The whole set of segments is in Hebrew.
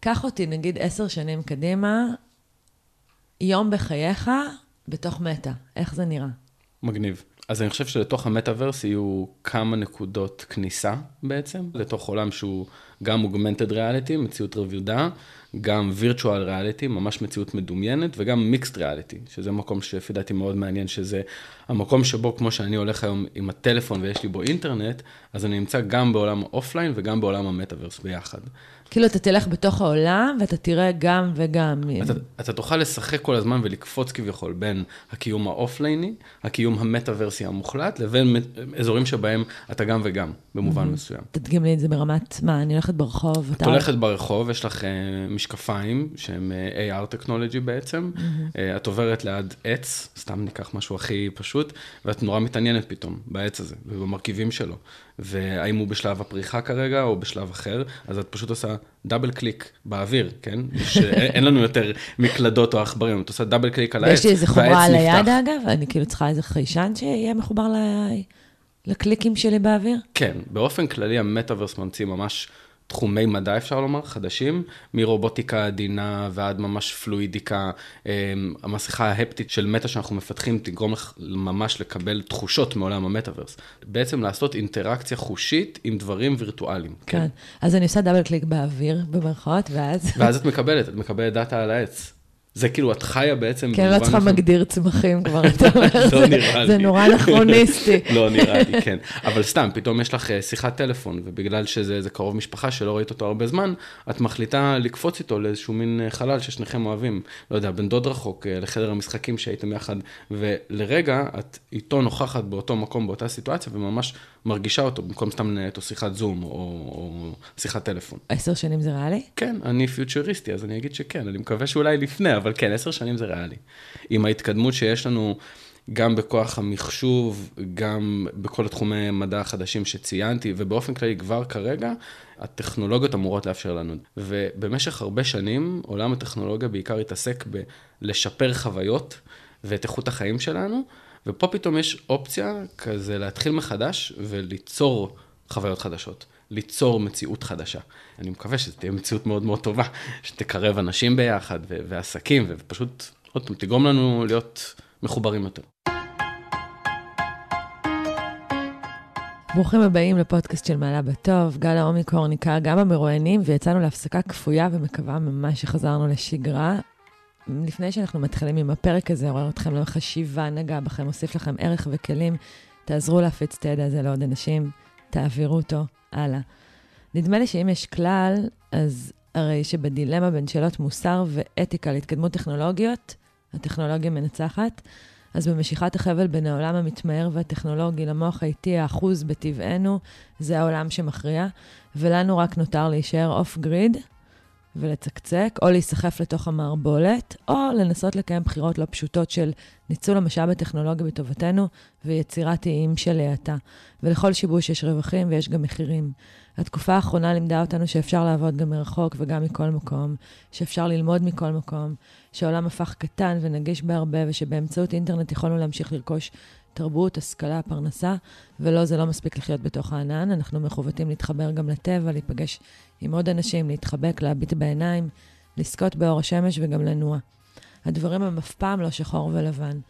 קח אותי נגיד עשר שנים קדימה, יום בחייך בתוך מטא, איך זה נראה? מגניב. אז אני חושב שלתוך המטאוורס יהיו כמה נקודות כניסה בעצם, לתוך עולם שהוא גם אוגמנטד ריאליטי, מציאות רביודה, גם וירטואל ריאליטי, ממש מציאות מדומיינת, וגם מיקסט ריאליטי, שזה מקום שלפי דעתי מאוד מעניין, שזה המקום שבו, כמו שאני הולך היום עם הטלפון ויש לי בו אינטרנט, אז אני נמצא גם בעולם ה offline וגם בעולם המטאוורס ביחד. כאילו, אתה תלך בתוך העולם ואתה תראה גם וגם. אתה, אתה תוכל לשחק כל הזמן ולקפוץ כביכול בין הקיום ה offlineי, הקיום ה metaverseי המוחלט, לבין אזורים שבהם אתה גם וגם, במובן mm-hmm. מסוים. תדגים לי את זה ברמת, מה, אני הולכת ברחוב? את. הולכת ברחוב, יש לך uh, משקפיים, שהם uh, AR טכנולוגי בעצם, uh, את עוברת ליד עץ, סתם ניקח משהו הכי פשוט, ואת נורא מתעניינת פתאום בעץ הזה ובמרכיבים שלו. והאם הוא בשלב הפריחה כרגע או בשלב אחר, אז את פשוט עושה double click באוויר, כן? שאין לנו יותר מקלדות או עכברים, את עושה double click על העץ, ויש לי איזה חומרה על היד אגב, אני כאילו צריכה איזה חיישן שיהיה מחובר לקליקים שלי באוויר? כן, באופן כללי המטאוורס ממציא ממש תחומי מדע, אפשר לומר, חדשים, מרובוטיקה עדינה ועד ממש פלואידיקה. אמ, המסכה ההפטית של מטא שאנחנו מפתחים תגרום לך ממש לקבל תחושות מעולם המטאוורס. בעצם לעשות אינטראקציה חושית עם דברים וירטואליים. כן. כן. אז אני עושה double click באוויר, במרכאות, ואז... ואז את מקבלת, את מקבלת data על העץ. זה כאילו, את חיה בעצם... כן, לא צריכה מגדיר צמחים כבר, אתה אומר. לא נראה לי. זה נורא אנכרוניסטי. לא נראה לי, כן. אבל סתם, פתאום יש לך אה, שיחת טלפון, ובגלל שזה קרוב משפחה שלא ראית אותו הרבה זמן, את מחליטה לקפוץ איתו לאיזשהו מין אה, חלל ששניכם אוהבים. לא יודע, בן דוד רחוק, אה, לחדר המשחקים שהייתם יחד, ולרגע את איתו נוכחת באותו מקום, באותה סיטואציה, וממש מרגישה אותו, במקום סתם לנהל אותו שיחת זום או שיחת טלפון. עשר שנים זה ריאלי? כן, אני פיוטריסטי, אז אני אגיד שכן, אני מקווה שאולי לפני, אבל כן, עשר שנים זה ריאלי. עם ההתקדמות שיש לנו גם בכוח המחשוב, גם בכל התחומי מדע החדשים שציינתי, ובאופן כללי כבר כרגע, הטכנולוגיות אמורות לאפשר לנו. ובמשך הרבה שנים, עולם הטכנולוגיה בעיקר התעסק בלשפר חוויות ואת איכות החיים שלנו, ופה פתאום יש אופציה כזה להתחיל מחדש וליצור חוויות חדשות. ליצור מציאות חדשה. אני מקווה שזו תהיה מציאות מאוד מאוד טובה, שתקרב אנשים ביחד ו- ועסקים, ופשוט, עוד פעם, תגרום לנו להיות מחוברים יותר. ברוכים הבאים לפודקאסט של מעלה בטוב. גל האומיקור ניכר גם במרואיינים, ויצאנו להפסקה כפויה ומקווה ממש שחזרנו לשגרה. לפני שאנחנו מתחילים עם הפרק הזה, עורר אתכם לחשיבה, נגע בכם, מוסיף לכם ערך וכלים, תעזרו להפיץ את הידע הזה לעוד אנשים, תעבירו אותו הלאה. נדמה לי שאם יש כלל, אז הרי שבדילמה בין שאלות מוסר ואתיקה להתקדמות טכנולוגיות, הטכנולוגיה מנצחת, אז במשיכת החבל בין העולם המתמהר והטכנולוגי למוח האיטי האחוז בטבענו, זה העולם שמכריע, ולנו רק נותר להישאר אוף גריד ולצקצק, או להיסחף לתוך המערבולת, או לנסות לקיים בחירות לא פשוטות של ניצול המשאב הטכנולוגי בטובתנו ויצירת איים של האטה. ולכל שיבוש יש רווחים ויש גם מחירים. התקופה האחרונה לימדה אותנו שאפשר לעבוד גם מרחוק וגם מכל מקום, שאפשר ללמוד מכל מקום, שהעולם הפך קטן ונגיש בהרבה, ושבאמצעות אינטרנט יכולנו להמשיך לרכוש תרבות, השכלה, פרנסה, ולא, זה לא מספיק לחיות בתוך הענן, אנחנו מחוותים להתחבר גם לטבע, להיפגש עם עוד אנשים, להתחבק, להביט בעיניים, לזכות באור השמש וגם לנוע. הדברים הם אף פעם לא שחור ולבן.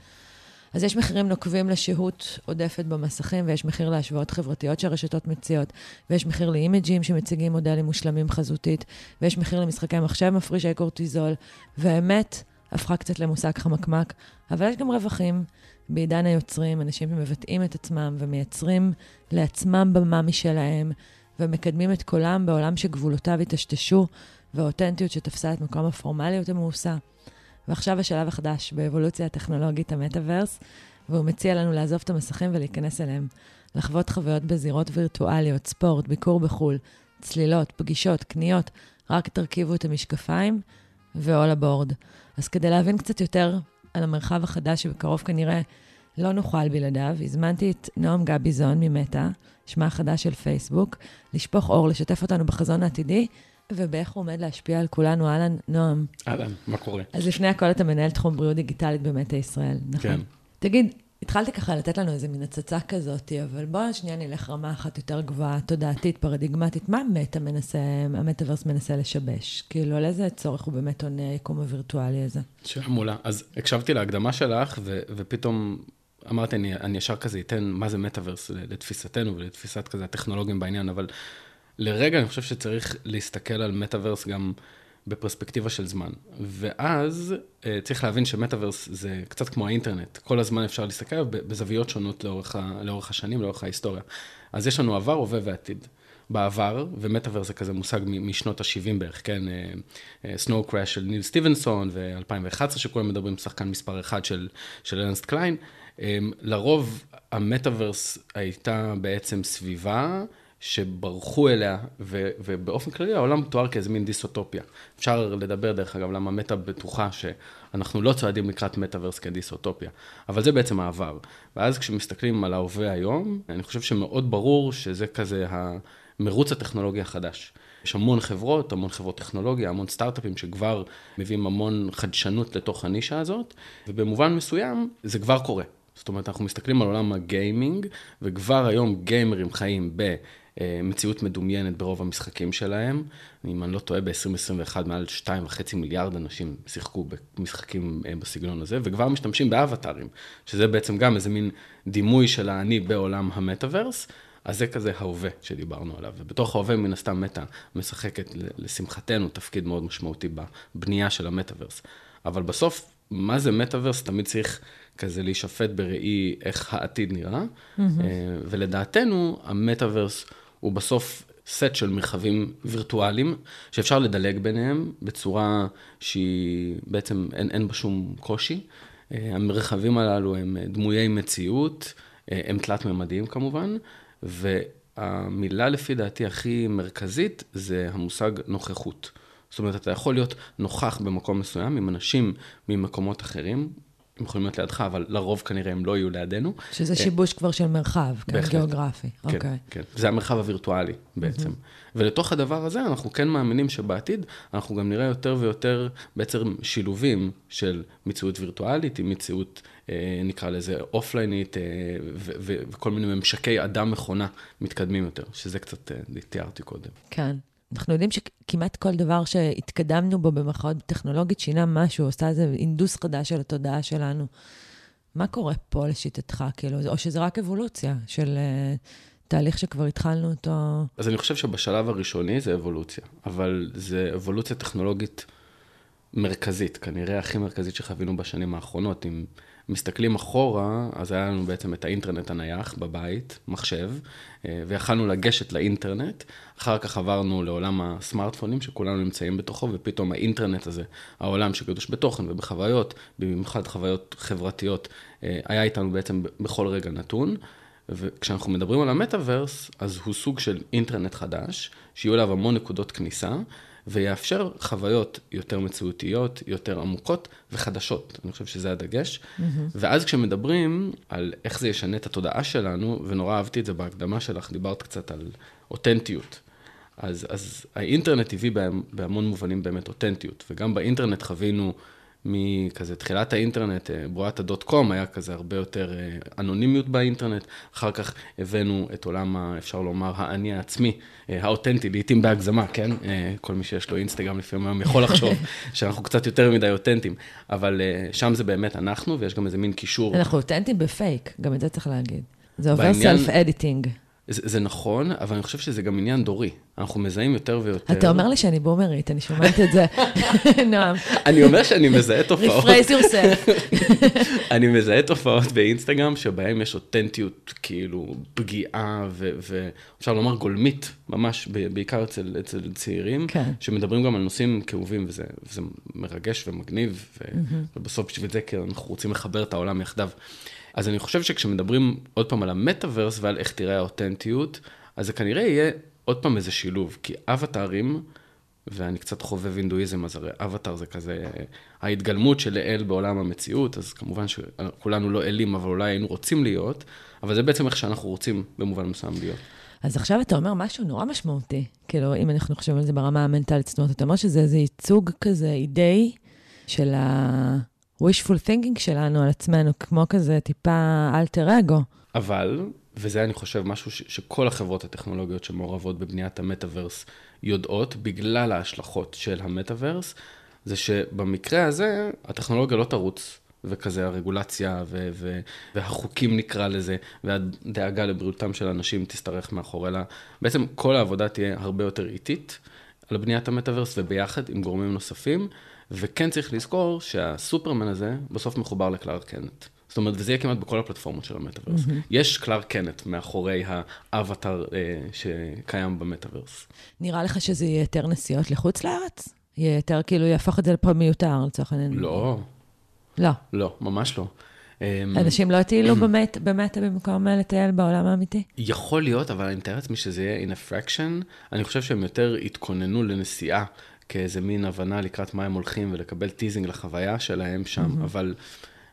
אז יש מחירים נוקבים לשהות עודפת במסכים, ויש מחיר להשוואות חברתיות שהרשתות מציעות, ויש מחיר לאימג'ים שמציגים מודלים מושלמים חזותית, ויש מחיר למשחקי מחשב מפרישי קורטיזול, והאמת הפכה קצת למושג חמקמק, אבל יש גם רווחים. בעידן היוצרים, אנשים שמבטאים את עצמם ומייצרים לעצמם במה משלהם, ומקדמים את קולם בעולם שגבולותיו היטשטשו, והאותנטיות שתפסה את מקום הפורמליות המאוסה. ועכשיו השלב החדש באבולוציה הטכנולוגית המטאוורס, והוא מציע לנו לעזוב את המסכים ולהיכנס אליהם. לחוות חוויות בזירות וירטואליות, ספורט, ביקור בחו"ל, צלילות, פגישות, קניות, רק תרכיבו את המשקפיים ו-all aboard. אז כדי להבין קצת יותר על המרחב החדש שבקרוב כנראה לא נוכל בלעדיו, הזמנתי את נועם גביזון ממטא, שמה החדש של פייסבוק, לשפוך אור, לשתף אותנו בחזון העתידי ובאיך הוא עומד להשפיע על כולנו. אהלן, נועם. אהלן, מה קורה? אז לפני הכל אתה מנהל תחום בריאות דיגיטלית במטה ישראל, נכון? כן. תגיד, התחלתי ככה לתת לנו איזה מין הצצה כזאת, אבל בואו שנייה נלך רמה אחת יותר גבוהה, תודעתית, פרדיגמטית. מה המטה מנסה, המטאוורס מנסה לשבש? כאילו, על איזה צורך הוא באמת עונה היקום הווירטואלי הזה? שאלה מעולה. אז הקשבתי להקדמה שלך, ו- ופתאום אמרתי, אני, אני ישר כזה אתן מה זה מטאוורס לתפיסתנו ולתפיסת כזה הטכנולוגים בעניין, אבל לרגע אני חושב שצריך להסתכל על מטאוורס גם בפרספקטיבה של זמן. ואז אה, צריך להבין שמטאוורס זה קצת כמו האינטרנט, כל הזמן אפשר להסתכל בזוויות שונות לאורך, ה, לאורך השנים, לאורך ההיסטוריה. אז יש לנו עבר, הווה ועתיד. בעבר, ומטאוורס זה כזה מושג משנות ה-70 בערך, כן? Snow uh, Crash של ניל סטיבנסון, ו-2011 שכולם מדברים, שחקן מספר אחד של, של ארנסט קליין. Um, לרוב המטאוורס הייתה בעצם סביבה שברחו אליה, ו, ובאופן כללי העולם תואר כאיזה מין דיסטופיה. אפשר לדבר, דרך אגב, למה מטא בטוחה שאנחנו לא צועדים לקראת מטאוורס כדיסאוטופיה, אבל זה בעצם העבר. ואז כשמסתכלים על ההווה היום, אני חושב שמאוד ברור שזה כזה המרוץ הטכנולוגי החדש. יש המון חברות, המון חברות טכנולוגיה, המון סטארט-אפים שכבר מביאים המון חדשנות לתוך הנישה הזאת, ובמובן מסוים זה כבר קורה. זאת אומרת, אנחנו מסתכלים על עולם הגיימינג, וכבר היום גיימרים חיים במציאות מדומיינת ברוב המשחקים שלהם. אם אני לא טועה, ב-2021 מעל 2.5 מיליארד אנשים שיחקו במשחקים אה, בסגנון הזה, וכבר משתמשים באבטארים, שזה בעצם גם איזה מין דימוי של האני בעולם המטאוורס. אז זה כזה ההווה שדיברנו עליו, ובתוך ההווה מן הסתם מטא משחקת לשמחתנו תפקיד מאוד משמעותי בבנייה של המטאוורס. אבל בסוף, מה זה מטאוורס? תמיד צריך כזה להישפט בראי איך העתיד נראה, mm-hmm. ולדעתנו המטאוורס הוא בסוף סט של מרחבים וירטואליים, שאפשר לדלג ביניהם בצורה שהיא בעצם אין, אין בה שום קושי. אה, המרחבים הללו הם דמויי מציאות, אה, הם תלת-ממדיים כמובן, והמילה לפי דעתי הכי מרכזית זה המושג נוכחות. זאת אומרת, אתה יכול להיות נוכח במקום מסוים עם אנשים ממקומות אחרים, הם יכולים להיות לידך, אבל לרוב כנראה הם לא יהיו לידינו. שזה שיבוש כבר של מרחב, כן, גיאוגרפי. כן, אוקיי. כן. זה המרחב הווירטואלי בעצם. ולתוך הדבר הזה אנחנו כן מאמינים שבעתיד אנחנו גם נראה יותר ויותר בעצם שילובים של מציאות וירטואלית עם מציאות, אה, נקרא לזה אופליינית, אה, וכל מיני ממשקי אדם-מכונה מתקדמים יותר, שזה קצת אה, תיארתי קודם. כן. אנחנו יודעים שכמעט כל דבר שהתקדמנו בו במחאות טכנולוגית שינה משהו, עושה איזה אינדוס חדש של התודעה שלנו. מה קורה פה לשיטתך, כאילו, או שזה רק אבולוציה של uh, תהליך שכבר התחלנו אותו? אז אני חושב שבשלב הראשוני זה אבולוציה, אבל זה אבולוציה טכנולוגית מרכזית, כנראה הכי מרכזית שחווינו בשנים האחרונות. אם מסתכלים אחורה, אז היה לנו בעצם את האינטרנט הנייח בבית, מחשב, אה, ויכלנו לגשת לאינטרנט. אחר כך עברנו לעולם הסמארטפונים, שכולנו נמצאים בתוכו, ופתאום האינטרנט הזה, העולם שקדוש בתוכן ובחוויות, במיוחד חוויות חברתיות, אה, היה איתנו בעצם בכל רגע נתון. וכשאנחנו מדברים על המטאוורס, אז הוא סוג של אינטרנט חדש, שיהיו אליו המון נקודות כניסה, ויאפשר חוויות יותר מציאותיות, יותר עמוקות וחדשות. אני חושב שזה הדגש. Mm-hmm. ואז כשמדברים על איך זה ישנה את התודעה שלנו, ונורא אהבתי את זה בהקדמה שלך, דיברת קצת על אותנטיות. אז, אז האינטרנט הביא בהמון מובנים באמת אותנטיות, וגם באינטרנט חווינו מכזה תחילת האינטרנט, אה, בועת הדוט קום, היה כזה הרבה יותר אה, אנונימיות באינטרנט. אחר כך הבאנו את עולם, אפשר לומר, האני העצמי, אה, האותנטי, לעיתים בהגזמה, כן? כל מי שיש לו אינסטגרם לפעמים היום יכול לחשוב שאנחנו קצת יותר מדי אותנטיים, אבל שם זה באמת אנחנו, ויש גם איזה מין קישור. אנחנו אותנטיים בפייק, גם את זה צריך להגיד. זה עובר self editing. זה, זה נכון, אבל אני חושב שזה גם עניין דורי. אנחנו מזהים יותר ויותר... אתה אומר לי שאני בומרית, אני שומעת את זה. נועם. אני אומר שאני מזהה תופעות... rephrase yourself. אני מזהה תופעות באינסטגרם שבהן יש אותנטיות, כאילו, פגיעה, ואפשר לומר גולמית, ממש, בעיקר אצל, אצל צעירים, כן. שמדברים גם על נושאים כאובים, וזה, וזה מרגש ומגניב, ו, ובסוף בשביל זה, כי אנחנו רוצים לחבר את העולם יחדיו. אז אני חושב שכשמדברים עוד פעם על המטאוורס ועל איך תראה האותנטיות, אז זה כנראה יהיה עוד פעם איזה שילוב, כי אבטארים, ואני קצת חובב הינדואיזם, אז הרי אבטאר זה כזה ההתגלמות של אל בעולם המציאות, אז כמובן שכולנו לא אלים, אבל אולי היינו רוצים להיות, אבל זה בעצם איך שאנחנו רוצים במובן מסוים להיות. אז עכשיו אתה אומר משהו נורא משמעותי, כאילו, אם אנחנו חושבים על זה ברמה המנטלית, זאת אומרת, אתה אומר שזה איזה ייצוג כזה אידאי של ה... wishful thinking שלנו על עצמנו, כמו כזה טיפה אלטר אגו. אבל, וזה אני חושב משהו ש- שכל החברות הטכנולוגיות שמעורבות בבניית המטאוורס יודעות, בגלל ההשלכות של המטאוורס, זה שבמקרה הזה, הטכנולוגיה לא תרוץ. וכזה הרגולציה ו- ו- והחוקים נקרא לזה, והדאגה לבריאותם של אנשים תשתרך מאחורי לה. בעצם כל העבודה תהיה הרבה יותר איטית על בניית המטאוורס וביחד עם גורמים נוספים, וכן צריך לזכור שהסופרמן הזה בסוף מחובר לקלארק קנט. זאת אומרת, וזה יהיה כמעט בכל הפלטפורמות של המטאוורס. Mm-hmm. יש קלארק קנט מאחורי האבטאר אה, שקיים במטאוורס. נראה לך שזה יהיה יותר נסיעות לחוץ לארץ? יהיה יותר, כאילו, יהפוך את זה לפה מיותר, לצורך העניין. לא, לא. לא, ממש לא. אמ, אנשים לא יטיילו באמת, באמת במקום לטייל בעולם האמיתי? יכול להיות, אבל אני מתאר לעצמי שזה יהיה in a fraction. אני חושב שהם יותר יתכוננו לנסיעה כאיזה מין הבנה לקראת מה הם הולכים ולקבל teasing לחוויה שלהם שם, mm-hmm. אבל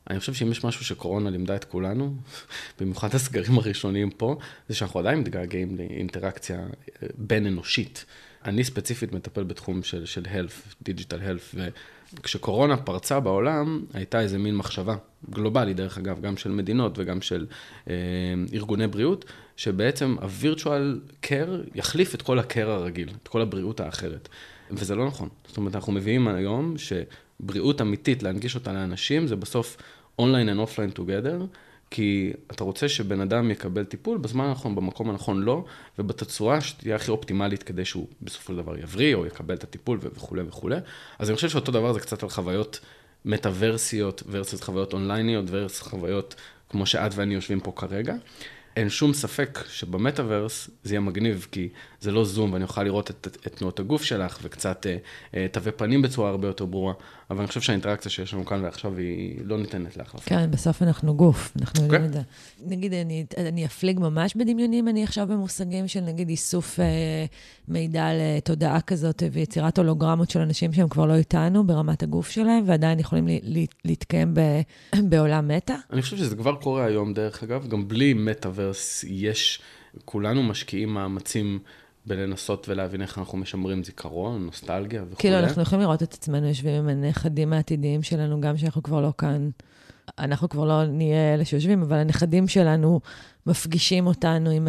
אני חושב שאם יש משהו שקורונה לימדה את כולנו, במיוחד הסגרים הראשוניים פה, זה שאנחנו עדיין מתגעגעים לאינטראקציה אה, בין אנושית. אני ספציפית מטפל בתחום של, של health, digital health, וכשקורונה פרצה בעולם, הייתה איזה מין מחשבה, גלובלי דרך אגב, גם של מדינות וגם של אה, ארגוני בריאות, שבעצם ה-virtual care יחליף את כל ה-care הרגיל, את כל הבריאות האחרת. וזה לא נכון. זאת אומרת, אנחנו מביאים היום שבריאות אמיתית, להנגיש אותה לאנשים, זה בסוף אונליין and אופליין together, כי אתה רוצה שבן אדם יקבל טיפול בזמן הנכון, במקום הנכון לא, ובתצורה שתהיה הכי אופטימלית כדי שהוא בסופו של דבר יבריא, או יקבל את הטיפול וכולי וכולי. אז אני חושב שאותו דבר זה קצת על חוויות מטאוורסיות, versus חוויות אונלייניות, versus חוויות כמו שאת ואני יושבים פה כרגע. אין שום ספק שבמטאוורס זה יהיה מגניב, כי זה לא זום ואני אוכל לראות את, את, את תנועות הגוף שלך וקצת אה, אה, תווי פנים בצורה הרבה יותר ברורה, אבל אני חושב שהאינטראקציה שיש לנו כאן ועכשיו היא לא ניתנת להחלפה. כן, בסוף אנחנו גוף, אנחנו יודעים כן. את זה. נגיד, אני, אני אפליג ממש בדמיונים, אני עכשיו במושגים של נגיד איסוף אה, מידע לתודעה כזאת ויצירת הולוגרמות של אנשים שהם כבר לא איתנו ברמת הגוף שלהם, ועדיין יכולים לי, לי, להתקיים ב, בעולם מטא. אני חושב שזה כבר קורה היום, דרך אגב, גם בלי מטאוורס יש, כולנו משקיעים מאמצים בלנסות ולהבין איך אנחנו משמרים זיכרון, נוסטלגיה וכו'. כאילו, אנחנו יכולים לראות את עצמנו יושבים עם הנכדים העתידיים שלנו, גם שאנחנו כבר לא כאן. אנחנו כבר לא נהיה אלה שיושבים, אבל הנכדים שלנו מפגישים אותנו עם,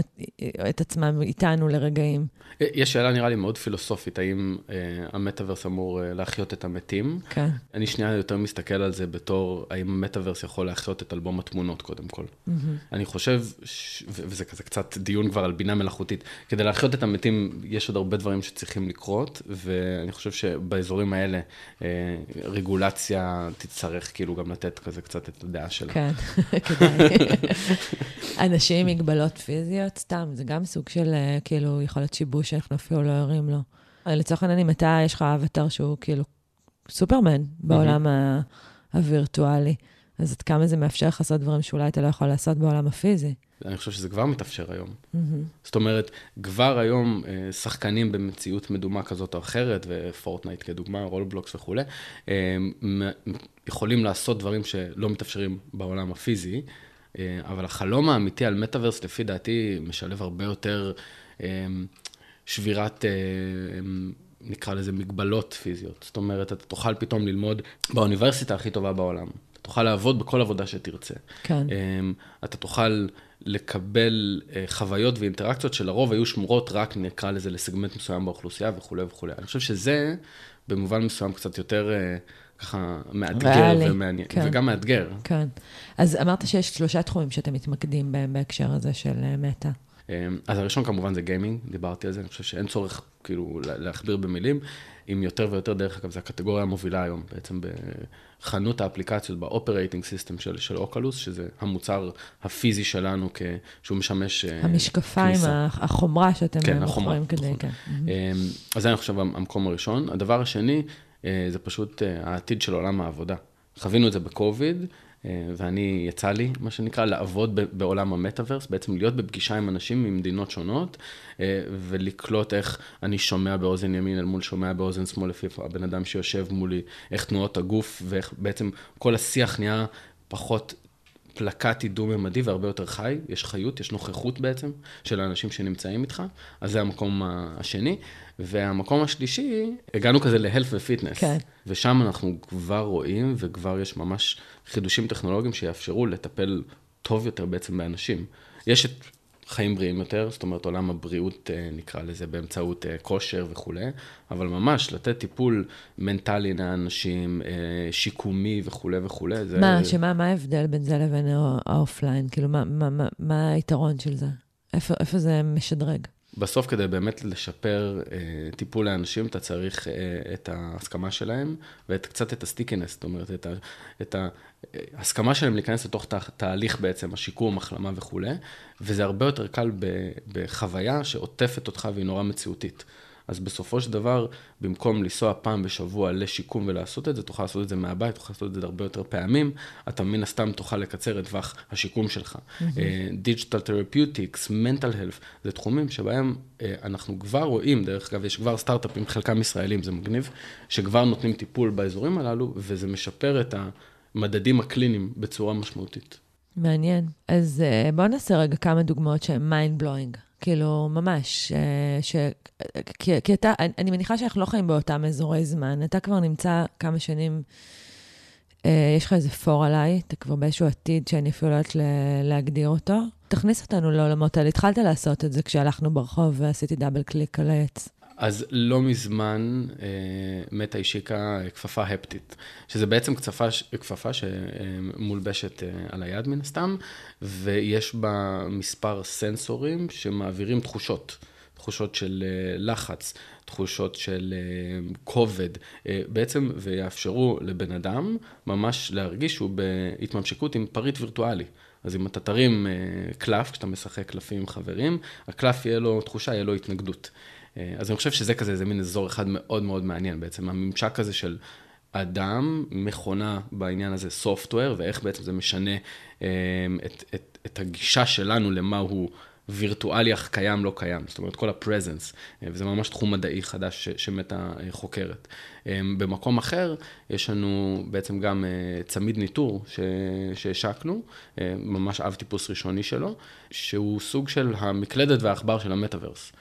את עצמם איתנו לרגעים. יש שאלה נראה לי מאוד פילוסופית, האם אה, המטאוורס אמור אה, להחיות את המתים? כן. אני שנייה יותר מסתכל על זה בתור, האם המטאוורס יכול להחיות את אלבום התמונות קודם כל. Mm-hmm. אני חושב, ש... וזה כזה קצת דיון כבר על בינה מלאכותית, כדי להחיות את המתים יש עוד הרבה דברים שצריכים לקרות, ואני חושב שבאזורים האלה אה, רגולציה תצטרך כאילו גם לתת כזה קצת את הדעה שלה. כן, כדאי. אנשים עם מגבלות פיזיות, סתם, זה גם סוג של, אה, כאילו, יכול להיות שיבוש שאנחנו אפילו לא ערים לו. לצורך העניין, אם אתה, יש לך אבטר שהוא כאילו סופרמן בעולם ה- הווירטואלי, אז עד כמה זה מאפשר לך לעשות דברים שאולי אתה לא יכול לעשות בעולם הפיזי. אני חושב שזה כבר מתאפשר היום. זאת אומרת, כבר היום אה, שחקנים במציאות מדומה כזאת או אחרת, ופורטנייט כדוגמה, רולבלוקס וכולי, אה, יכולים לעשות דברים שלא מתאפשרים בעולם הפיזי, אה, אבל החלום האמיתי על מטאוורס, לפי דעתי, משלב הרבה יותר אה, שבירת, אה, נקרא לזה מגבלות פיזיות. זאת אומרת, אתה תוכל פתאום ללמוד באוניברסיטה הכי טובה בעולם. אתה תוכל לעבוד בכל עבודה שתרצה. כן. אתה תוכל לקבל אה, חוויות ואינטראקציות שלרוב היו שמורות רק, נקרא לזה, לסגמנט מסוים באוכלוסייה וכולי וכולי. אני חושב שזה במובן מסוים קצת יותר אה, ככה מאתגר ריאלי, ומעניין, כן. וגם מאתגר. כן. אז אמרת שיש שלושה תחומים שאתם מתמקדים בהם בהקשר הזה של אה, מטא. אמ, אז הראשון כמובן זה גיימינג, דיברתי על זה, אני חושב שאין צורך כאילו לה- להכביר במילים. עם יותר ויותר, דרך אגב, זו הקטגוריה המובילה היום, בעצם בחנות האפליקציות, ב-Operating System של, של אוקלוס, שזה המוצר הפיזי שלנו, כ... שהוא משמש אה, המשקפיים, כניסה. החומרה שאתם כן, אה, החומרה, מוכרים כדי. כן. אמ, אז זה אני חושב המקום הראשון. הדבר השני, זה פשוט אה, העתיד של עולם העבודה. חווינו את זה בקוביד, אה, ואני, יצא לי, מה שנקרא, לעבוד בעולם המטאוורס, בעצם להיות בפגישה עם אנשים ממדינות שונות, אה, ולקלוט איך אני שומע באוזן ימין אל מול שומע באוזן שמאל, לפי הבן אדם שיושב מולי, איך תנועות הגוף, ואיך בעצם כל השיח נהיה פחות... פלקטי דו-ממדי והרבה יותר חי, יש חיות, יש נוכחות בעצם של האנשים שנמצאים איתך, אז זה המקום השני. והמקום השלישי, הגענו כזה להלף ופיטנס. כן. ושם אנחנו כבר רואים, וכבר יש ממש חידושים טכנולוגיים שיאפשרו לטפל טוב יותר בעצם באנשים. יש את חיים בריאים יותר, זאת אומרת עולם הבריאות אה, נקרא לזה באמצעות אה, כושר וכולי, אבל ממש לתת טיפול מנטלי לאנשים, אה, שיקומי וכולי וכולי. זה... מה, שמה, מה ההבדל בין זה לבין ה offline? כאילו, מה, מה, מה, מה היתרון של זה? איפה, איפה זה משדרג? בסוף, כדי באמת לשפר אה, טיפול לאנשים, אתה צריך אה, את ההסכמה שלהם וקצת את ה stickiness, זאת אומרת, את, ה, את ההסכמה שלהם להיכנס לתוך תה, תהליך בעצם, השיקום, החלמה וכולי, וזה הרבה יותר קל ב, בחוויה שעוטפת אותך והיא נורא מציאותית. אז בסופו של דבר, במקום לנסוע פעם בשבוע לשיקום ולעשות את זה, תוכל לעשות את זה מהבית, תוכל לעשות את זה הרבה יותר פעמים, אתה מן הסתם תוכל לקצר את טווח השיקום שלך. digital therapeutics, mental health, זה תחומים שבהם uh, אנחנו כבר רואים, דרך אגב, יש כבר סטארט-אפים, חלקם ישראלים, זה מגניב, שכבר נותנים טיפול באזורים הללו, וזה משפר את המדדים הקליניים בצורה משמעותית. מעניין. אז uh, בואו נעשה רגע כמה דוגמאות שהן mind blowing. כאילו, ממש. אה, ש... כי, כי אתה, אני מניחה שאנחנו לא חיים באותם אזורי זמן. אתה כבר נמצא כמה שנים, אה, יש לך איזה פור עליי, אתה כבר באיזשהו עתיד שאני אפילו לא יודעת להגדיר אותו. תכניס אותנו לעולמות האלה. התחלת לעשות את זה כשהלכנו ברחוב ועשיתי דאבל קליק על העץ. אז לא מזמן אה, מתה השיקה כפפה הפטית, שזה בעצם כפפה, כפפה שמולבשת אה, על היד מן הסתם, ויש בה מספר סנסורים שמעבירים תחושות, תחושות של אה, לחץ, תחושות של אה, כובד, אה, בעצם, ויאפשרו לבן אדם ממש להרגיש שהוא בהתממשקות עם פריט וירטואלי. אז אם אתה תרים אה, קלף, כשאתה משחק קלפים עם חברים, הקלף יהיה לו תחושה, יהיה לו התנגדות. אה, אז אני חושב שזה כזה, זה מין אזור אחד מאוד מאוד מעניין בעצם, הממשק הזה של אדם, מכונה בעניין הזה, software, ואיך בעצם זה משנה אה, את, את, את הגישה שלנו למה הוא וירטואלי אך קיים, לא קיים. זאת אומרת, כל ה-presence, אה, וזה ממש תחום מדעי חדש שמתה חוקרת. במקום אחר, יש לנו בעצם גם צמיד ניטור שהשקנו, ממש אב טיפוס ראשוני שלו, שהוא סוג של המקלדת והעכבר של המטאוורס.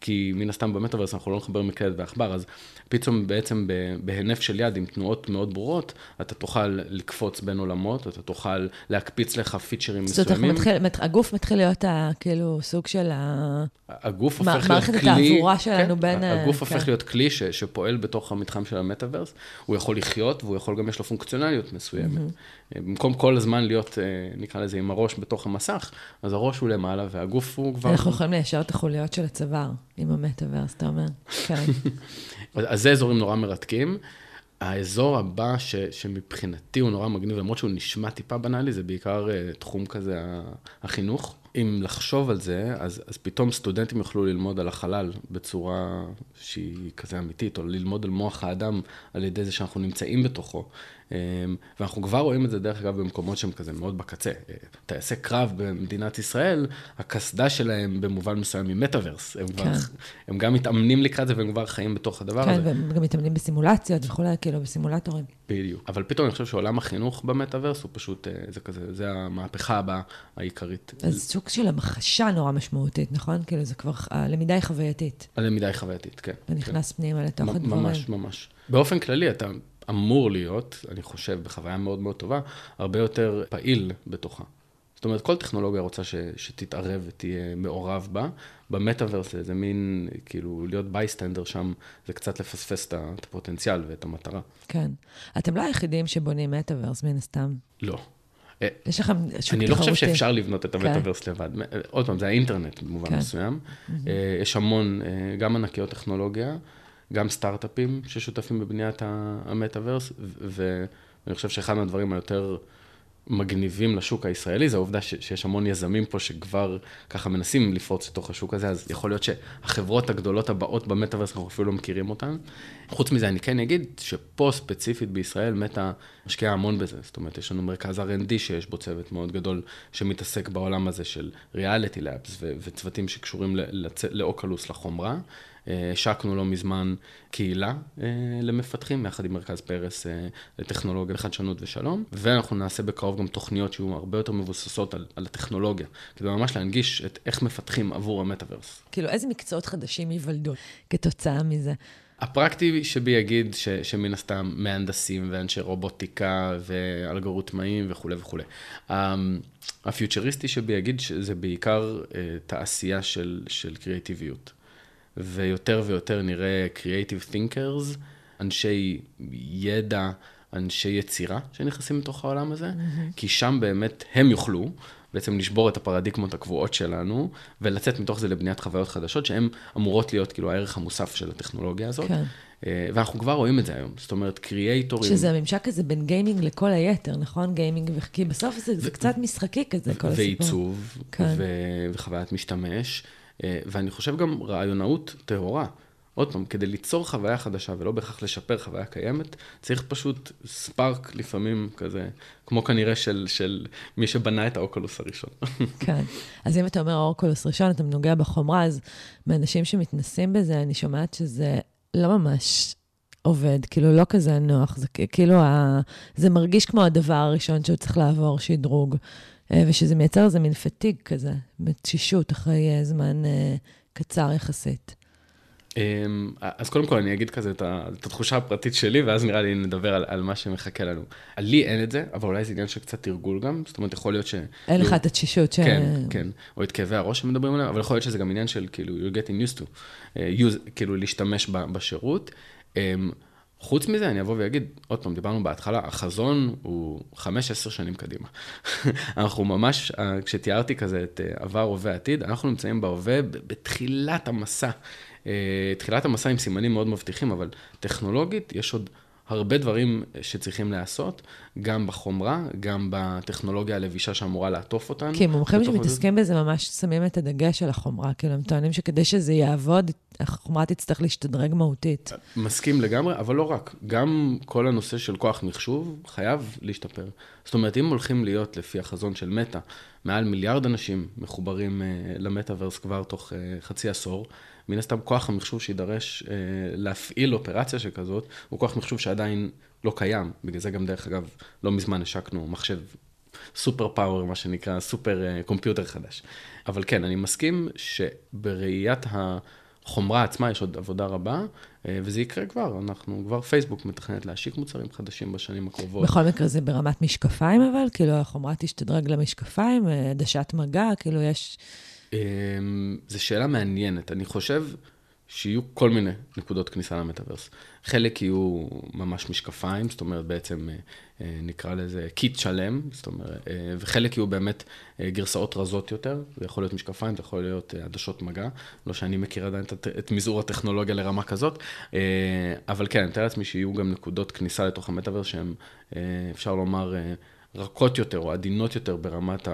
כי מן הסתם במטאוורס אנחנו לא נחבר מקלדת ועכבר, אז פתאום בעצם בהינף של יד עם תנועות מאוד ברורות, אתה תוכל לקפוץ בין עולמות, אתה תוכל להקפיץ לך פיצ'רים מסוימים. זאת אומרת, הגוף מתחיל להיות כאילו סוג של ה... הגוף הופך להיות כלי... מערכת התעבורה שלנו כן, בין... הגוף כן. הופך להיות כלי ש, שפועל בתוך המתחם של המטאוורס, הוא יכול לחיות והוא יכול גם, יש לו פונקציונליות מסוימת. Mm-hmm. במקום כל הזמן להיות, אה, נקרא לזה, עם הראש בתוך המסך, אז הראש הוא למעלה והגוף הוא כבר... אנחנו יכולים ליישר את החוליות של הצוואר עם המטאוורס, אתה אומר. כן. אז זה אזורים נורא מרתקים. האזור הבא ש, שמבחינתי הוא נורא מגניב, למרות שהוא נשמע טיפה בנאלי, זה בעיקר uh, תחום כזה החינוך. אם לחשוב על זה, אז, אז פתאום סטודנטים יוכלו ללמוד על החלל בצורה שהיא כזה אמיתית, או ללמוד על מוח האדם על ידי זה שאנחנו נמצאים בתוכו. אמ, ואנחנו כבר רואים את זה, דרך אגב, במקומות שהם כזה מאוד בקצה. אה, טייסי קרב במדינת ישראל, הקסדה שלהם במובן מסוים היא מטאוורס. הם, כן. הם גם מתאמנים לקראת זה והם כבר חיים בתוך הדבר כן, הזה. כן, והם גם מתאמנים בסימולציות וכולי, כאילו, בסימולטורים. בדיוק. אבל פתאום אני חושב שעולם החינוך במטאוורס הוא פשוט, אה, זה כזה, זה המהפכה הבאה העיקרית. אז סוג של המחשה נורא משמעותית, נכון? כאילו, זה כבר, הלמידה היא חווייתית. הלמידה היא חווייתית, כן. ונכנס כן. פנימה לתוך הדברים. ממש, ממש. באופן כללי, אתה אמור להיות, אני חושב, בחוויה מאוד מאוד טובה, הרבה יותר פעיל בתוכה. זאת אומרת, כל טכנולוגיה רוצה ש, שתתערב ותהיה מעורב בה. במטאוורס זה מין, כאילו, להיות בייסטנדר שם, זה קצת לפספס את הפוטנציאל ואת המטרה. כן. אתם לא היחידים שבונים מטאוורס, מן הסתם. לא. אה, יש לכם שוק תחרותי. אני לא חושב שאפשר לבנות את כן. המטאוורס כן. לבד. עוד פעם, זה האינטרנט במובן כן. מסוים. Mm-hmm. יש המון, אה, גם ענקיות טכנולוגיה. גם סטארט-אפים ששותפים בבניית המטאוורס, ואני חושב שאחד מהדברים היותר מגניבים לשוק הישראלי, זה העובדה שיש המון יזמים פה שכבר ככה מנסים לפרוץ לתוך השוק הזה, אז יכול להיות שהחברות הגדולות הבאות במטאוורס, אנחנו אפילו לא מכירים אותן. חוץ מזה, אני כן אגיד שפה ספציפית בישראל, מטא משקיעה המון בזה. זאת אומרת, יש לנו מרכז R&D שיש בו צוות מאוד גדול שמתעסק בעולם הזה של ריאליטי לאפס וצוותים שקשורים לאוקלוס, לחומרה. השקנו לא מזמן קהילה למפתחים, יחד עם מרכז פרס לטכנולוגיה, לחדשנות ושלום, ואנחנו נעשה בקרוב גם תוכניות שיהיו הרבה יותר מבוססות על, על הטכנולוגיה, כדי ממש להנגיש את איך מפתחים עבור המטאוורס. כאילו, איזה מקצועות חדשים ייוולדו כתוצאה מזה? הפרקטי שבי יגיד ש, שמן הסתם מהנדסים ואנשי רובוטיקה ואלגוריתמאים וכולי וכולי. הפיוטריסטי שבי יגיד שזה בעיקר uh, תעשייה של, של קריאטיביות. ויותר ויותר נראה Creative Thinkers, אנשי ידע, אנשי יצירה שנכנסים לתוך העולם הזה, mm-hmm. כי שם באמת הם יוכלו בעצם לשבור את הפרדיגמות הקבועות שלנו, ולצאת מתוך זה לבניית חוויות חדשות, שהן אמורות להיות כאילו הערך המוסף של הטכנולוגיה הזאת. כן. אה, ואנחנו כבר רואים את זה היום, זאת אומרת, קריאייטורים... שזה הממשק הזה בין גיימינג לכל היתר, נכון? גיימינג, כי בסוף זה, ו... זה קצת משחקי כזה, כל הסיפור. ועיצוב, כן. ו... וחוויית משתמש, ואני חושב גם רעיונאות טהורה. עוד פעם, כדי ליצור חוויה חדשה ולא בהכרח לשפר חוויה קיימת, צריך פשוט ספארק לפעמים כזה, כמו כנראה של, של מי שבנה את האוקולוס הראשון. כן. אז אם אתה אומר האוקולוס ראשון, אתה נוגע בחומרה, אז מאנשים שמתנסים בזה, אני שומעת שזה לא ממש עובד, כאילו לא כזה נוח, זה כאילו, ה... זה מרגיש כמו הדבר הראשון שהוא צריך לעבור שדרוג, אה, ושזה מייצר איזה מין פתיג כזה, תשישות אחרי אה, זמן אה, קצר יחסית. אמ, אז קודם כל אני אגיד כזה את, התחושה הפרטית שלי, ואז נראה לי נדבר על, על מה שמחכה לנו. לי אין את זה, אבל אולי זה עניין של קצת תרגול גם, זאת אומרת, יכול להיות ש... אין לך את התשישות ש... כן, כן, או את כאבי הראש שמדברים עליהם, אבל יכול להיות שזה גם עניין של כאילו, you're getting used to, use, כאילו להשתמש בשירות. חוץ מזה, אני אבוא ואגיד, עוד פעם, דיברנו בהתחלה, החזון הוא 5-10 שנים קדימה. אנחנו ממש, אה, כשתיארתי כזה את אה, עבר, הווה, עתיד, אנחנו נמצאים בהווה בתחילת המסע. אה, תחילת המסע עם סימנים מאוד מבטיחים, אבל טכנולוגית יש עוד הרבה דברים שצריכים להיעשות, גם בחומרה, גם בטכנולוגיה הלבישה שאמורה לעטוף אותנו. כי מומחים שמתעסקים בזה ממש שמים את הדגש על החומרה, כאילו הם טוענים שכדי שזה יעבוד, החומרה תצטרך להשתדרג מהותית. מסכים לגמרי, אבל לא רק, גם כל הנושא של כוח מחשוב חייב להשתפר. זאת אומרת, אם הולכים להיות לפי החזון של מטא, מעל מיליארד אנשים מחוברים uh, למטאוורס כבר תוך uh, חצי עשור, מן הסתם כוח המחשוב שידרש אה, להפעיל אופרציה שכזאת, הוא כוח מחשוב שעדיין לא קיים. בגלל זה גם, דרך אגב, לא מזמן השקנו מחשב סופר פאוור, מה שנקרא, סופר אה, קומפיוטר חדש. אבל כן, אני מסכים שבראיית החומרה עצמה יש עוד עבודה רבה, אה, וזה יקרה כבר. אנחנו, כבר פייסבוק מתכננת להשיק מוצרים חדשים בשנים הקרובות. בכל מקרה זה ברמת משקפיים אבל? כאילו החומרה תשתדרג למשקפיים, אה, עדשת מגע, כאילו יש... אמ, זו שאלה מעניינת. אני חושב שיהיו כל מיני נקודות כניסה למטאוורס. חלק יהיו ממש משקפיים, זאת אומרת בעצם אה, אה, נקרא לזה קיט שלם, זאת אומרת, אה, וחלק יהיו באמת גרסאות רזות יותר, זה יכול להיות משקפיים, זה יכול להיות עדשות מגע, לא שאני מכיר עדיין את מזעור הטכנולוגיה לרמה כזאת, אבל כן, אני מתאר לעצמי שיהיו גם נקודות כניסה לתוך המטאוורס שהן, אפשר לומר, רכות יותר או עדינות יותר ברמת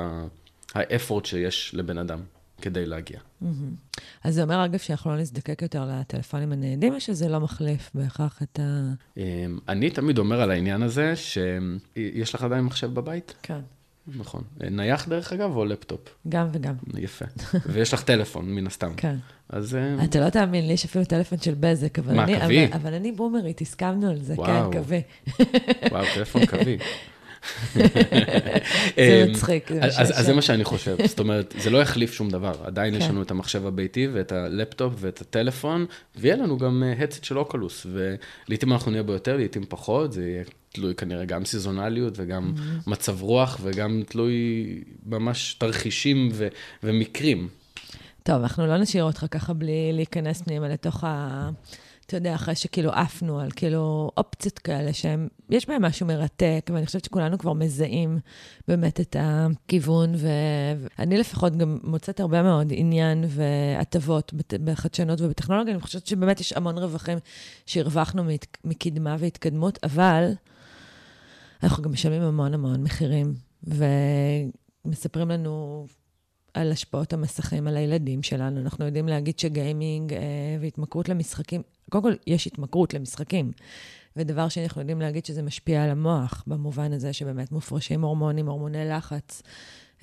האפורט שיש לבן אדם. כדי להגיע. אז זה אומר, אגב, שאנחנו לא נזדקק יותר לטלפונים הניידים, או שזה לא מחליף בהכרח את ה... אמ, אני תמיד אומר על העניין הזה, שיש לך עדיין מחשב בבית? כן. נכון. נייח דרך אגב, או לפטופ? גם וגם. יפה. ויש לך טלפון, מן הסתם. כן. אז... אה, אתה לא תאמין, לי יש אפילו טלפון של בזק, אבל מה, אני... מה, קווי? אבל אני בומרית, הסכמנו על זה, כן, קווי. וואו, טלפון קווי. זה אמ, מצחיק. אז זה מה שאני חושב, זאת אומרת, זה לא יחליף שום דבר. עדיין יש כן. לנו את המחשב הביתי ואת הלפטופ ואת הטלפון, ויהיה לנו גם headset אה, של Oculus, ולעיתים אנחנו נהיה בו יותר, לעיתים פחות, זה יהיה תלוי כנראה גם סיזונליות וגם mm-hmm. מצב רוח וגם תלוי ממש תרחישים ומקרים. טוב, אנחנו לא נשאיר אותך ככה בלי להיכנס פנימה לתוך ה... אתה יודע, אחרי שכאילו עפנו על כאילו אופציות כאלה שהם, יש בהם משהו מרתק, ואני חושבת שכולנו כבר מזהים באמת את הכיוון, ואני לפחות גם מוצאת הרבה מאוד עניין והטבות בחדשנות ובטכנולוגיה, אני חושבת שבאמת יש המון רווחים שהרווחנו מקדמה והתקדמות, אבל אנחנו גם משלמים המון המון מחירים, ומספרים לנו על השפעות המסכים על הילדים שלנו. אנחנו יודעים להגיד שגיימינג אה, והתמכרות למשחקים, קודם כל, יש התמכרות למשחקים. ודבר שני, אנחנו יודעים להגיד שזה משפיע על המוח, במובן הזה שבאמת מופרשים הורמונים, הורמוני לחץ,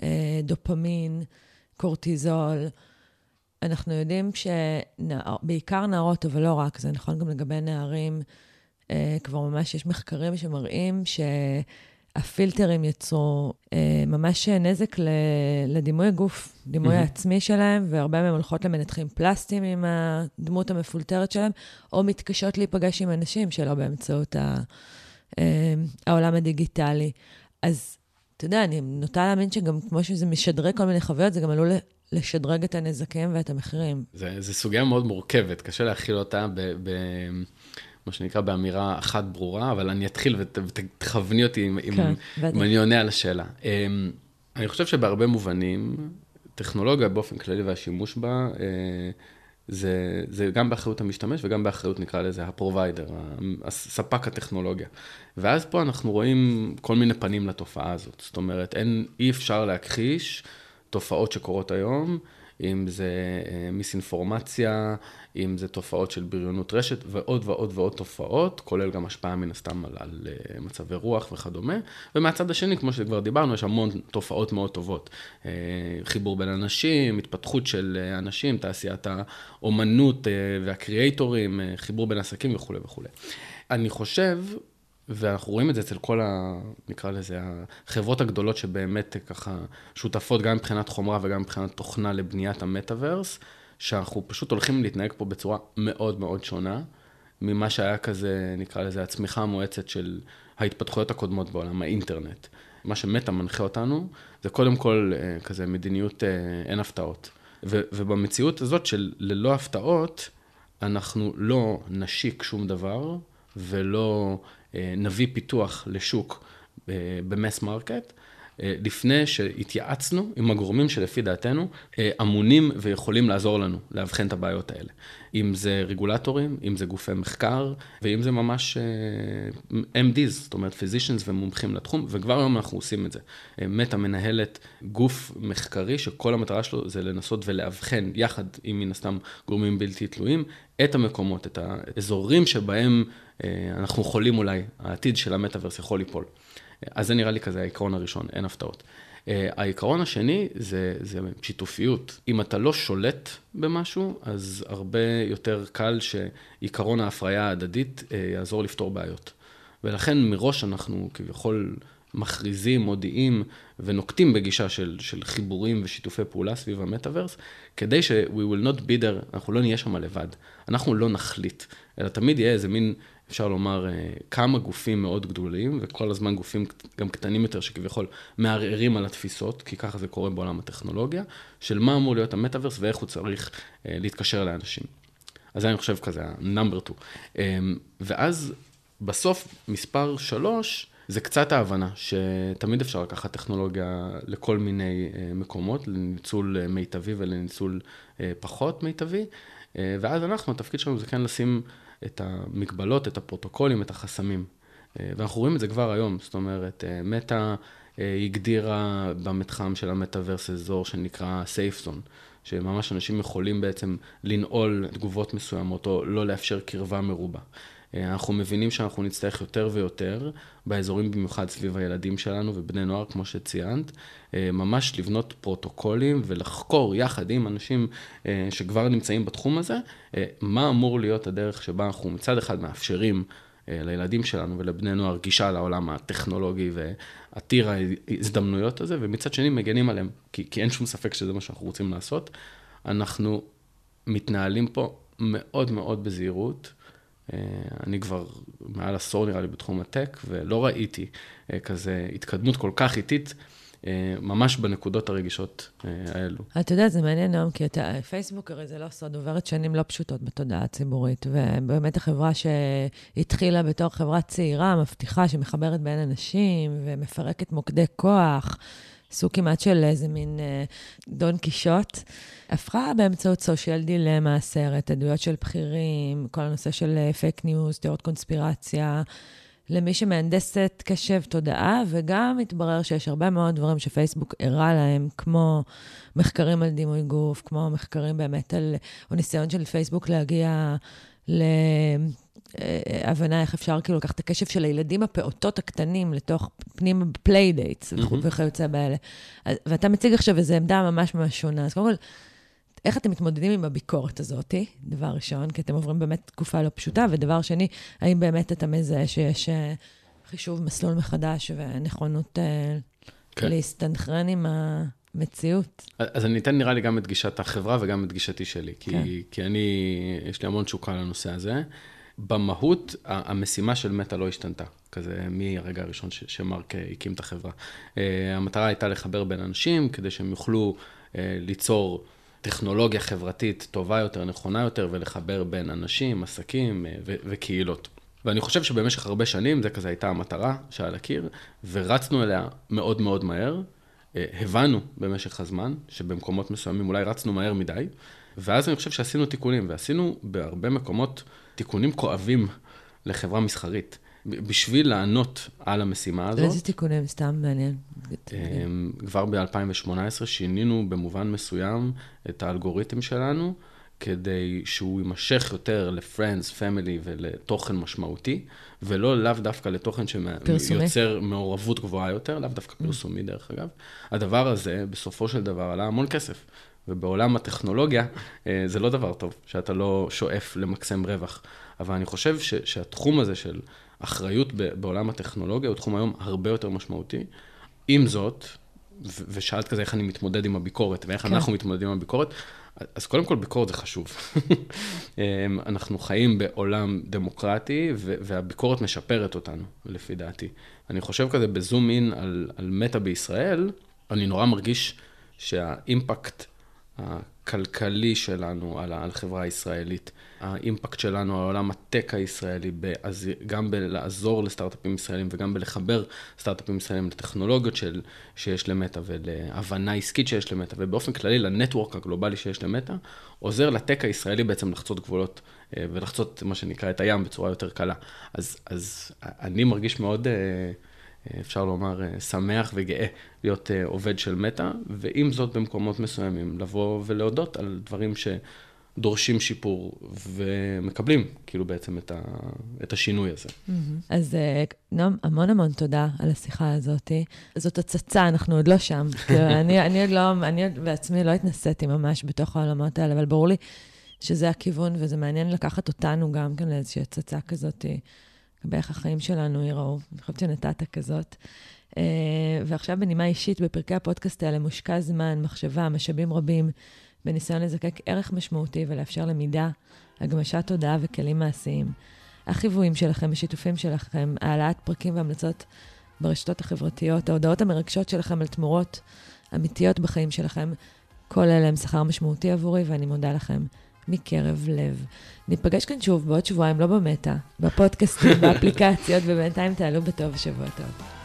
אה, דופמין, קורטיזול. אנחנו יודעים שבעיקר נערות, אבל לא רק, זה נכון גם לגבי נערים, אה, כבר ממש יש מחקרים שמראים שהפילטרים יצרו אה, ממש נזק לדימוי הגוף, דימוי mm-hmm. העצמי שלהם, והרבה מהם הולכות למנתחים פלסטיים עם הדמות המפולטרת שלהם, או מתקשות להיפגש עם אנשים שלא באמצעות ה, אה, העולם הדיגיטלי. אז אתה יודע, אני נוטה להאמין שגם כמו שזה משדרג כל מיני חוויות, זה גם עלול לשדרג את הנזקים ואת המחירים. זו סוגיה מאוד מורכבת, קשה להכיל אותה ב... ב... מה שנקרא באמירה אחת ברורה, אבל אני אתחיל ותכווני אותי אם, כן, אם אני עונה על השאלה. אמ, אני חושב שבהרבה מובנים, טכנולוגיה באופן כללי והשימוש בה, אה, זה, זה גם באחריות המשתמש וגם באחריות, נקרא לזה, ה provider, ספק הטכנולוגיה. ואז פה אנחנו רואים כל מיני פנים לתופעה הזאת. זאת אומרת, אין, אי אפשר להכחיש תופעות שקורות היום, אם זה אה, מיסאינפורמציה, אם זה תופעות של בריונות רשת, ועוד ועוד ועוד תופעות, כולל גם השפעה מן הסתם על, על אה, מצבי רוח וכדומה. ומהצד השני, כמו שכבר דיברנו, יש המון תופעות מאוד טובות. אה, חיבור בין אנשים, התפתחות של אנשים, תעשיית האומנות והקריאייטורים, חיבור בין עסקים וכולי וכולי. אני חושב ואנחנו רואים את זה אצל כל ה... נקרא לזה, החברות הגדולות שבאמת ככה שותפות גם מבחינת חומרה וגם מבחינת תוכנה לבניית המטאוורס, שאנחנו פשוט הולכים להתנהג פה בצורה מאוד מאוד שונה ממה שהיה כזה, נקרא לזה, הצמיחה המואצת של ההתפתחויות הקודמות בעולם, האינטרנט. מה שמטא מנחה אותנו, זה קודם כל אה, כזה מדיניות אה, אין הפתעות. ו- ובמציאות הזאת של ללא הפתעות, אנחנו לא נשיק שום דבר ולא אה, נביא פיתוח לשוק אה, ב mass market, אה, לפני שהתייעצנו עם הגורמים שלפי דעתנו אמונים ויכולים לעזור לנו לאבחן את הבעיות האלה. אם זה רגולטורים, אם זה גופי מחקר, ואם זה ממש MDs, זאת אומרת physicians ומומחים לתחום, וכבר היום אנחנו עושים את זה. מטה מנהלת גוף מחקרי שכל המטרה שלו זה לנסות ולאבחן, יחד עם מן הסתם גורמים בלתי תלויים, את המקומות, את האזורים שבהם אה, אנחנו חולים אולי, העתיד של המטאוורס יכול ליפול. אז זה נראה לי כזה העיקרון הראשון, אין הפתעות. אה, העיקרון השני זה, זה שיתופיות. אם אתה לא שולט במשהו, אז הרבה יותר קל שעיקרון ההפריה ההדדית אה, יעזור לפתור בעיות. ולכן מראש אנחנו כביכול מכריזים, מודיעים ונוקטים בגישה של, של חיבורים ושיתופי פעולה סביב המטאוורס, כדי ש- we will not be there, אנחנו לא נהיה שם לבד. אנחנו לא נחליט, אלא תמיד יהיה איזה מין אפשר לומר, אה, כמה גופים מאוד גדולים, וכל הזמן גופים גם קטנים יותר שכביכול מערערים על התפיסות, כי ככה זה קורה בעולם הטכנולוגיה, של מה אמור להיות המטאוורס ואיך הוא צריך אה, להתקשר לאנשים. אז אני חושב כזה ה-number two. אה, ואז בסוף, מספר שלוש, זה קצת ההבנה שתמיד אפשר לקחת טכנולוגיה לכל מיני מקומות, לניצול מיטבי ולניצול פחות מיטבי, ואז אנחנו, התפקיד שלנו זה כן לשים את המגבלות, את הפרוטוקולים, את החסמים. אה, ואנחנו רואים את זה כבר היום, זאת אומרת, אה, מטא אה, הגדירה במתחם של המטאוורס אזור שנקרא safe zone, שממש אנשים יכולים בעצם לנעול תגובות מסוימות או לא לאפשר קרבה מרובה. אנחנו מבינים שאנחנו נצטרך יותר ויותר, באזורים במיוחד סביב הילדים שלנו ובני נוער, כמו שציינת, ממש לבנות פרוטוקולים ולחקור יחד עם אנשים שכבר נמצאים בתחום הזה, מה אמור להיות הדרך שבה אנחנו מצד אחד מאפשרים לילדים שלנו ולבני נוער גישה לעולם הטכנולוגי ועתיר ההזדמנויות הזה, ומצד שני מגנים עליהם, כי, כי אין שום ספק שזה מה שאנחנו רוצים לעשות. אנחנו מתנהלים פה מאוד מאוד בזהירות. אה, אני כבר מעל עשור נראה לי בתחום הטק, ולא ראיתי אה, כזה התקדמות כל כך איטית. אה, ממש בנקודות הרגישות האלו. אתה יודע, זה מעניין, נועם, כי אתה, פייסבוק הרי זה לא סוד, עוברת שנים לא פשוטות בתודעה הציבורית, ובאמת החברה שהתחילה בתור חברה צעירה, מבטיחה, שמחברת בין אנשים ומפרקת מוקדי כוח, סוג כמעט של איזה מין אה, דון קישוט. הפכה באמצעות Social Dilemma, סרט, עדויות של בכירים, כל הנושא של פייק ניוז, תיאוריות קונספירציה, למי שמהנדסת קשב תודעה, וגם התברר שיש הרבה מאוד דברים שפייסבוק הראה להם, כמו מחקרים על דימוי גוף, כמו מחקרים באמת על, או ניסיון של פייסבוק להגיע ל... אה, הבנה איך אפשר כאילו לקחת את הקשב של הילדים הפעוטות הקטנים לתוך פנים playdates mm-hmm. וכיוצא באלה. ואתה מציג עכשיו איזו עמדה ממש ממש שונה. אז קודם כל, איך אתם מתמודדים עם הביקורת הזאת, דבר ראשון, כי אתם עוברים באמת תקופה לא פשוטה, ודבר שני, האם באמת אתה מזהה שיש אה, חישוב מסלול מחדש ונכונות אה, כן. להסתנכרן עם המציאות? אז אני אתן נראה לי גם את גישת החברה וגם את גישתי שלי, כי, כן. כי אני, יש לי המון תשוקה לנושא הזה. במהות, המשימה של מטא לא השתנתה, כזה מהרגע הראשון ש- שמרק הקים את החברה. אה, המטרה הייתה לחבר בין אנשים, כדי שהם יוכלו ליצור טכנולוגיה חברתית טובה יותר, נכונה יותר, ולחבר בין אנשים, עסקים ו- וקהילות. ואני חושב שבמשך הרבה שנים זה כזה הייתה המטרה שעל הקיר, ורצנו אליה מאוד מאוד מהר. אה, הבנו במשך הזמן שבמקומות מסוימים אולי רצנו מהר מדי, ואז אני חושב שעשינו תיקונים, ועשינו בהרבה מקומות תיקונים כואבים לחברה מסחרית. בשביל לענות על המשימה הזאת. איזה תיקונים? סתם מעניין. אמ, כבר ב-2018 שינינו במובן מסוים את האלגוריתם שלנו, כדי שהוא יימשך יותר ל-Friends, Family ולתוכן משמעותי, ולא לאו דווקא לתוכן שיוצר מעורבות גבוהה יותר, לאו דווקא mm. פרסומי דרך אגב. הדבר הזה, בסופו של דבר, עלה המון כסף. ובעולם הטכנולוגיה אה, זה לא דבר טוב, שאתה לא שואף למקסם רווח. אבל אני חושב ש- שהתחום הזה של אחריות בעולם הטכנולוגיה הוא תחום היום הרבה יותר משמעותי. עם זאת, ושאלת כזה איך אני מתמודד עם הביקורת, ואיך כן. אנחנו מתמודדים עם הביקורת, אז קודם כל ביקורת זה חשוב. אמ, אנחנו חיים בעולם דמוקרטי, והביקורת משפרת אותנו, לפי דעתי. אני חושב כזה בזום אין על, על מטא בישראל, אני נורא מרגיש שהאימפקט הכלכלי שלנו על החברה הישראלית, האימפקט שלנו על עולם הטק הישראלי, גם בלעזור לסטארט-אפים ישראלים וגם בלחבר סטארט-אפים ישראלים לטכנולוגיות של, שיש למטא ולהבנה עסקית שיש למטא, ובאופן כללי לנטוורק הגלובלי שיש למטא, עוזר לטק הישראלי בעצם לחצות גבולות אה, ולחצות מה שנקרא את הים בצורה יותר קלה. אז, אז אני מרגיש מאוד... אה, אפשר לומר, אה, שמח וגאה להיות אה, עובד של מטא, ועם זאת במקומות מסוימים, לבוא ולהודות על דברים שדורשים שיפור ומקבלים, כאילו בעצם את, ה, את השינוי הזה. אז אה, נועם, המון המון תודה על השיחה הזאת. זאת הצצה, אנחנו עוד לא שם. כאילו, אני, אני עוד לא, אני עוד בעצמי לא התנסיתי ממש בתוך העולמות האלה, אבל ברור לי שזה הכיוון, וזה מעניין לקחת אותנו גם כן לאיזושהי הצצה כזאת. לגבי איך החיים שלנו ייראו. אני חושבת שנתת כזאת. Uh, ועכשיו בנימה אישית, בפרקי הפודקאסט האלה מושקע זמן, מחשבה, משאבים רבים, בניסיון לזקק ערך משמעותי ולאפשר למידה, הגמשת תודעה וכלים מעשיים. החיוויים שלכם, השיתופים שלכם, העלאת פרקים והמלצות ברשתות החברתיות, ההודעות המרגשות שלכם על תמורות אמיתיות בחיים שלכם, כל אלה הם שכר משמעותי עבורי, ואני מודה לכם מקרב לב. ניפגש כאן שוב בעוד שבועיים, לא במטה, בפודקאסטים, באפליקציות, ובינתיים תעלו בטוב, שבוע טוב.